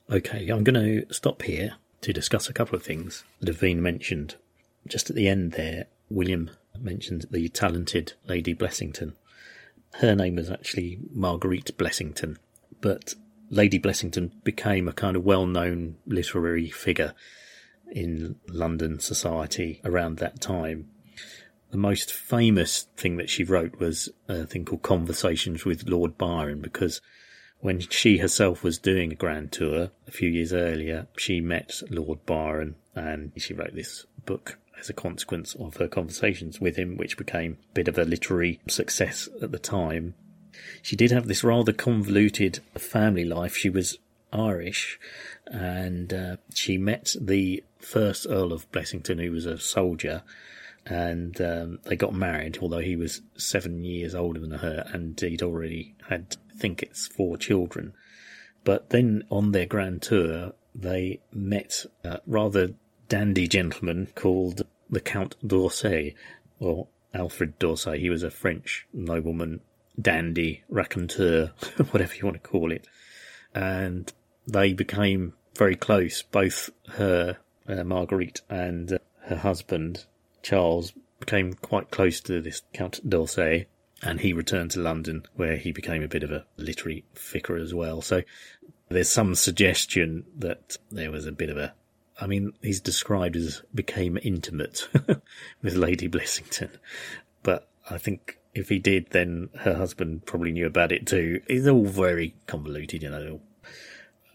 Okay, I'm going to stop here to discuss a couple of things that have been mentioned just at the end there, William mentioned the talented Lady Blessington. Her name was actually Marguerite Blessington, but Lady Blessington became a kind of well known literary figure in London society around that time. The most famous thing that she wrote was a thing called Conversations with Lord Byron because when she herself was doing a grand tour a few years earlier, she met Lord Byron and she wrote this book as a consequence of her conversations with him, which became a bit of a literary success at the time. She did have this rather convoluted family life. She was Irish and uh, she met the first Earl of Blessington, who was a soldier, and um, they got married, although he was seven years older than her, and he'd already had, I think it's four children. But then on their grand tour, they met a rather dandy gentleman called the Count d'Orsay, or Alfred d'Orsay. He was a French nobleman, dandy, raconteur, whatever you want to call it. And they became very close, both her, uh, Marguerite, and uh, her husband, Charles, became quite close to this Count d'Orsay, and he returned to London, where he became a bit of a literary figure as well. So there's some suggestion that there was a bit of a I mean, he's described as became intimate with Lady Blessington, but I think if he did, then her husband probably knew about it too. It's all very convoluted, you know.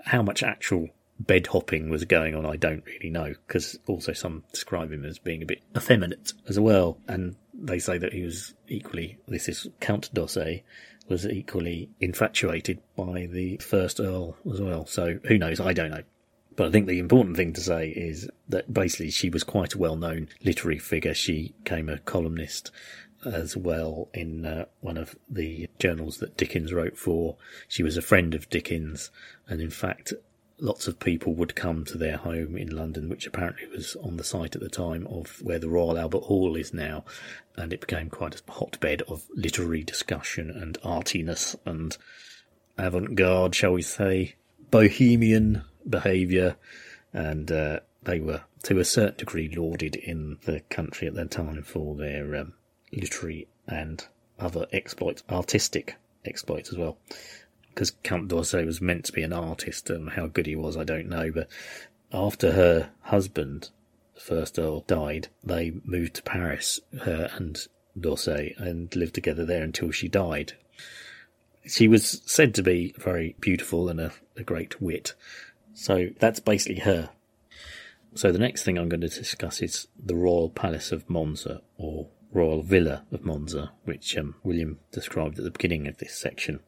How much actual bed hopping was going on, I don't really know, because also some describe him as being a bit effeminate as well, and they say that he was equally, this is Count d'Orsay, was equally infatuated by the first Earl as well. So who knows? I don't know. But I think the important thing to say is that basically she was quite a well known literary figure. She became a columnist as well in uh, one of the journals that Dickens wrote for. She was a friend of Dickens, and in fact, lots of people would come to their home in London, which apparently was on the site at the time of where the Royal Albert Hall is now, and it became quite a hotbed of literary discussion and artiness and avant garde, shall we say, bohemian behaviour, and uh, they were to a certain degree lauded in the country at that time for their um, literary and other exploits, artistic exploits as well. Because Count d'Orsay was meant to be an artist, and how good he was, I don't know. But after her husband, the first Earl, died, they moved to Paris, her and d'Orsay, and lived together there until she died. She was said to be very beautiful and a, a great wit, so that's basically her. So the next thing I'm going to discuss is the Royal Palace of Monza, or Royal Villa of Monza, which um, William described at the beginning of this section.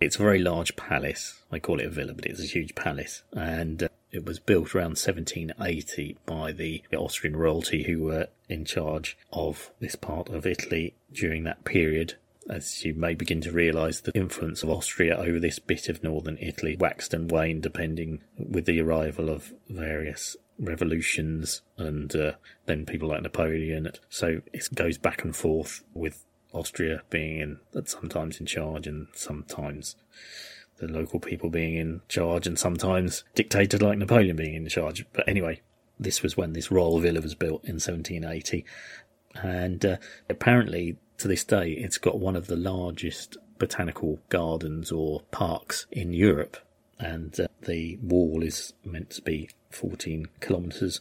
It's a very large palace. I call it a villa, but it's a huge palace. And uh, it was built around 1780 by the Austrian royalty who were in charge of this part of Italy during that period as you may begin to realise, the influence of Austria over this bit of northern Italy waxed and waned depending with the arrival of various revolutions and uh, then people like Napoleon. So it goes back and forth with Austria being in sometimes in charge and sometimes the local people being in charge and sometimes dictators like Napoleon being in charge. But anyway, this was when this royal villa was built in 1780 and uh, apparently to this day, it's got one of the largest botanical gardens or parks in Europe, and uh, the wall is meant to be 14 kilometres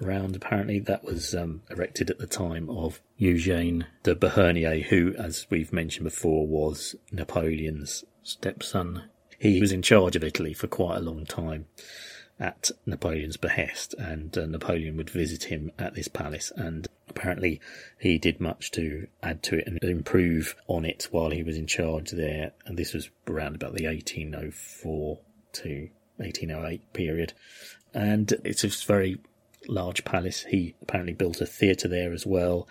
round. Apparently, that was um, erected at the time of Eugène de Beauharnais, who, as we've mentioned before, was Napoleon's stepson. He was in charge of Italy for quite a long time at Napoleon's behest, and uh, Napoleon would visit him at this palace. And apparently, he did much to add to it and improve on it while he was in charge there. And this was around about the 1804 to 1808 period. And it's a very large palace. He apparently built a theatre there as well,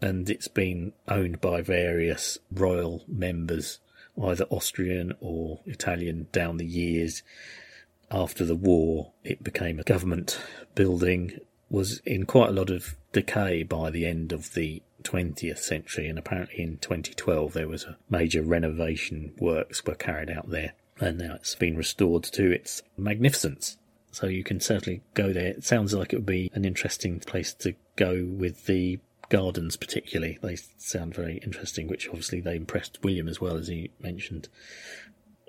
and it's been owned by various royal members, either Austrian or Italian, down the years. After the war, it became a government building, was in quite a lot of decay by the end of the 20th century, and apparently in 2012 there was a major renovation works were carried out there, and now it's been restored to its magnificence. So you can certainly go there. It sounds like it would be an interesting place to go with the gardens, particularly. They sound very interesting, which obviously they impressed William as well, as he mentioned.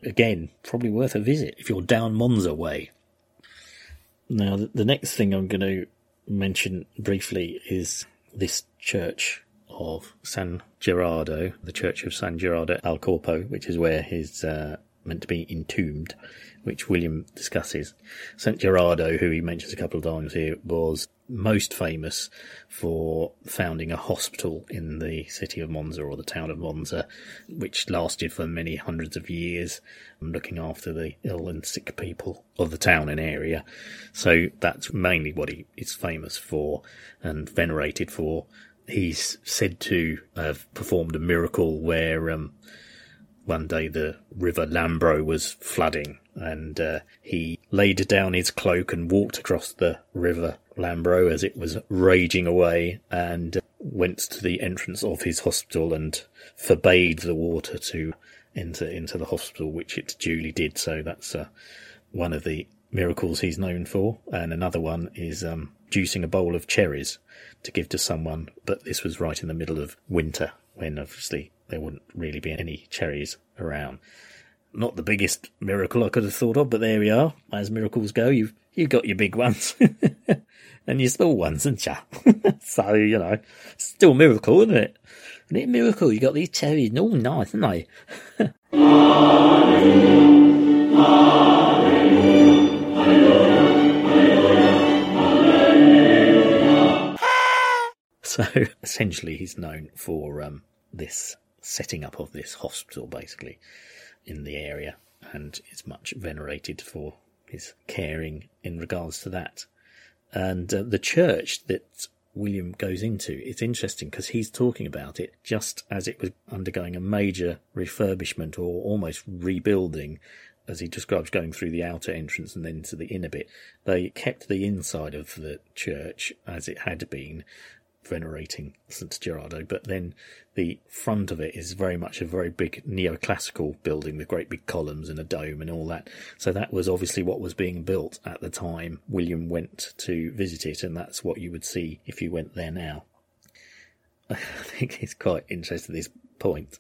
Again, probably worth a visit if you're down Monza way. Now, the next thing I'm going to mention briefly is this church of San Gerardo, the church of San Gerardo al Corpo, which is where his uh, meant to be entombed which William discusses. St. Gerardo, who he mentions a couple of times here, was most famous for founding a hospital in the city of Monza or the town of Monza, which lasted for many hundreds of years, looking after the ill and sick people of the town and area. So that's mainly what he is famous for and venerated for. He's said to have performed a miracle where um, one day the river Lambro was flooding and uh, he laid down his cloak and walked across the river Lambro as it was raging away and went to the entrance of his hospital and forbade the water to enter into the hospital, which it duly did. So that's uh, one of the miracles he's known for. And another one is um, juicing a bowl of cherries to give to someone, but this was right in the middle of winter when obviously there wouldn't really be any cherries around. Not the biggest miracle I could have thought of, but there we are. As miracles go, you've you've got your big ones and your small ones, haven't you? so you know, still a miracle, isn't it? Isn't it a miracle? You got these cherries, all nice, aren't they? so essentially, he's known for um, this setting up of this hospital, basically in the area and is much venerated for his caring in regards to that. And uh, the church that William goes into, it's interesting because he's talking about it just as it was undergoing a major refurbishment or almost rebuilding, as he describes going through the outer entrance and then to the inner bit. They kept the inside of the church as it had been, venerating St. Gerardo, but then the front of it is very much a very big neoclassical building with great big columns and a dome and all that. So that was obviously what was being built at the time William went to visit it, and that's what you would see if you went there now. I think it's quite interesting at this point.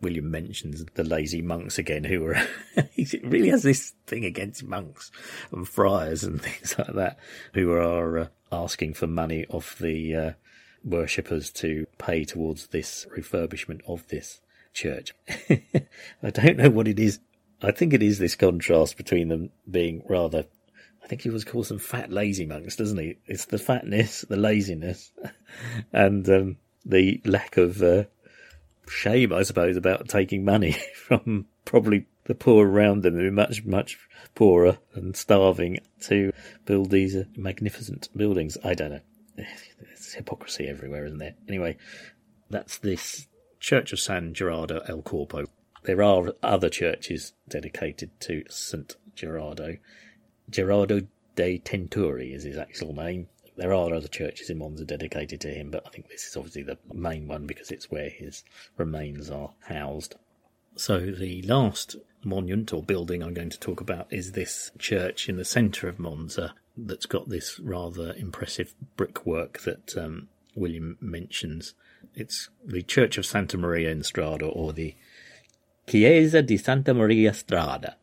William mentions the lazy monks again, who were, he really has this thing against monks and friars and things like that, who are uh, asking for money of the uh, worshippers to pay towards this refurbishment of this church. I don't know what it is. I think it is this contrast between them being rather. I think he was calls them fat, lazy monks, doesn't he? It's the fatness, the laziness, and um, the lack of uh, shame, I suppose, about taking money from probably the poor around them who are much, much poorer and starving to build these magnificent buildings. I don't know. It's hypocrisy everywhere, isn't there? Anyway, that's this Church of San Gerardo al Corpo. There are other churches dedicated to St. Gerardo. Gerardo dei Tintori is his actual name. There are other churches in Monza dedicated to him, but I think this is obviously the main one because it's where his remains are housed. So the last monument or building I'm going to talk about is this church in the centre of Monza that's got this rather impressive brickwork that um, William mentions. It's the Church of Santa Maria in Strada or the Chiesa di Santa Maria Strada.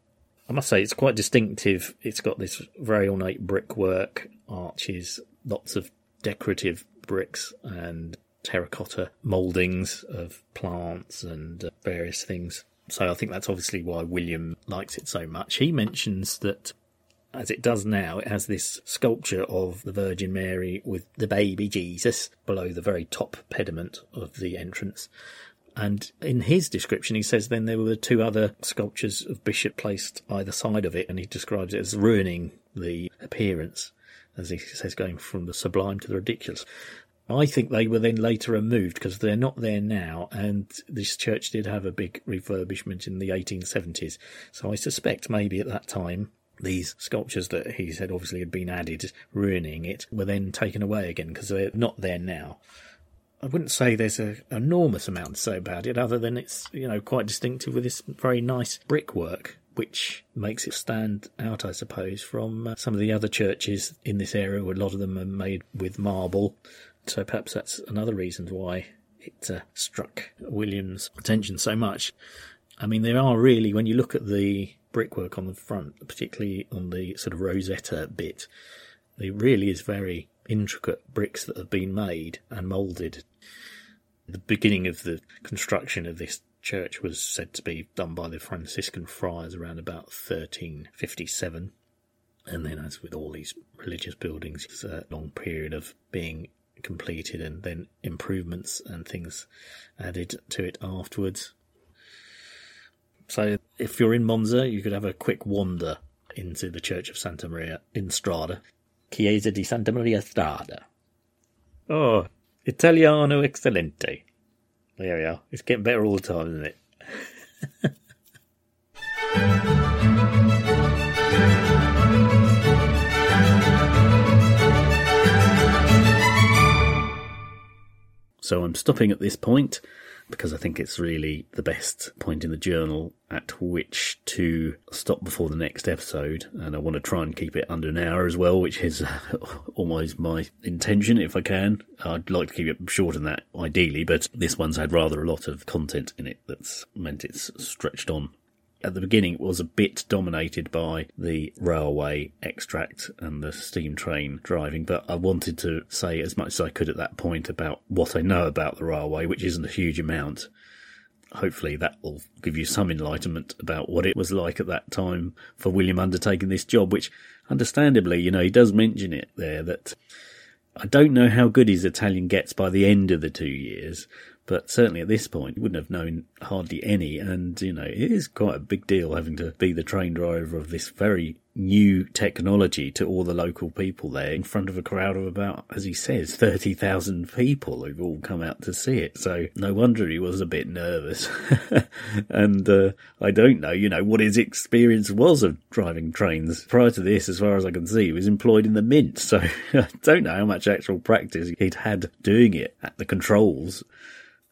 I must say it's quite distinctive. It's got this very ornate brickwork, arches, lots of decorative bricks and terracotta mouldings of plants and uh, various things. So I think that's obviously why William likes it so much. He mentions that as it does now, it has this sculpture of the Virgin Mary with the baby Jesus below the very top pediment of the entrance. And in his description, he says then there were two other sculptures of Bishop placed either side of it, and he describes it as ruining the appearance, as he says, going from the sublime to the ridiculous. I think they were then later removed because they're not there now, and this church did have a big refurbishment in the 1870s. So I suspect maybe at that time these sculptures that he said obviously had been added, ruining it, were then taken away again because they're not there now. I wouldn't say there's an enormous amount to say about it, other than it's you know quite distinctive with this very nice brickwork which makes it stand out, I suppose, from uh, some of the other churches in this area. Where a lot of them are made with marble, so perhaps that's another reason why it uh, struck William's attention so much. I mean, there are really, when you look at the brickwork on the front, particularly on the sort of Rosetta bit, there really is very intricate bricks that have been made and moulded. The beginning of the construction of this church was said to be done by the Franciscan friars around about 1357. And then, as with all these religious buildings, it's a long period of being completed and then improvements and things added to it afterwards. So, if you're in Monza, you could have a quick wander into the Church of Santa Maria in Strada. Chiesa di Santa Maria Strada. Oh, Italiano Excelente. There we are. It's getting better all the time, isn't it? so I'm stopping at this point because I think it's really the best point in the journal at which to stop before the next episode. And I want to try and keep it under an hour as well, which is uh, almost my intention if I can. I'd like to keep it shorter than that ideally, but this one's had rather a lot of content in it that's meant it's stretched on at the beginning it was a bit dominated by the railway extract and the steam train driving, but I wanted to say as much as I could at that point about what I know about the railway, which isn't a huge amount. Hopefully that will give you some enlightenment about what it was like at that time for William undertaking this job, which understandably, you know, he does mention it there that I don't know how good his Italian gets by the end of the two years, but certainly at this point, you wouldn't have known hardly any. And, you know, it is quite a big deal having to be the train driver of this very new technology to all the local people there in front of a crowd of about, as he says, 30,000 people who've all come out to see it. So no wonder he was a bit nervous. and uh, I don't know, you know, what his experience was of driving trains. Prior to this, as far as I can see, he was employed in the mint. So I don't know how much actual practice he'd had doing it at the controls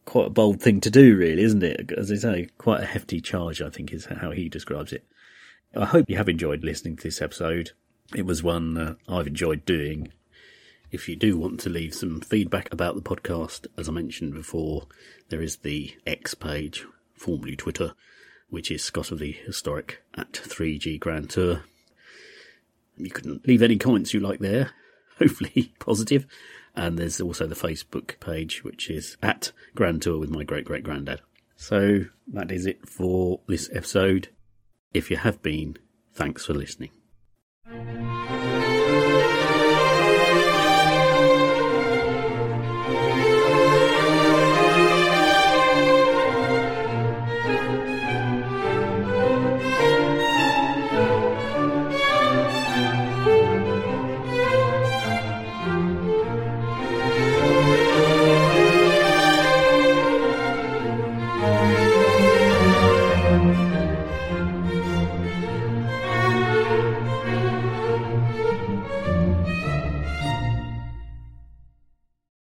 quite a bold thing to do, really, isn't it? As I say, quite a hefty charge, I think, is how he describes it. I hope you have enjoyed listening to this episode. It was one uh, I've enjoyed doing. If you do want to leave some feedback about the podcast, as I mentioned before, there is the X page, formerly Twitter, which is Scott of the Historic at 3G Grand Tour. You can leave any comments you like there, hopefully positive. And there's also the Facebook page, which is at Grand Tour with my great great granddad. So that is it for this episode. If you have been, thanks for listening.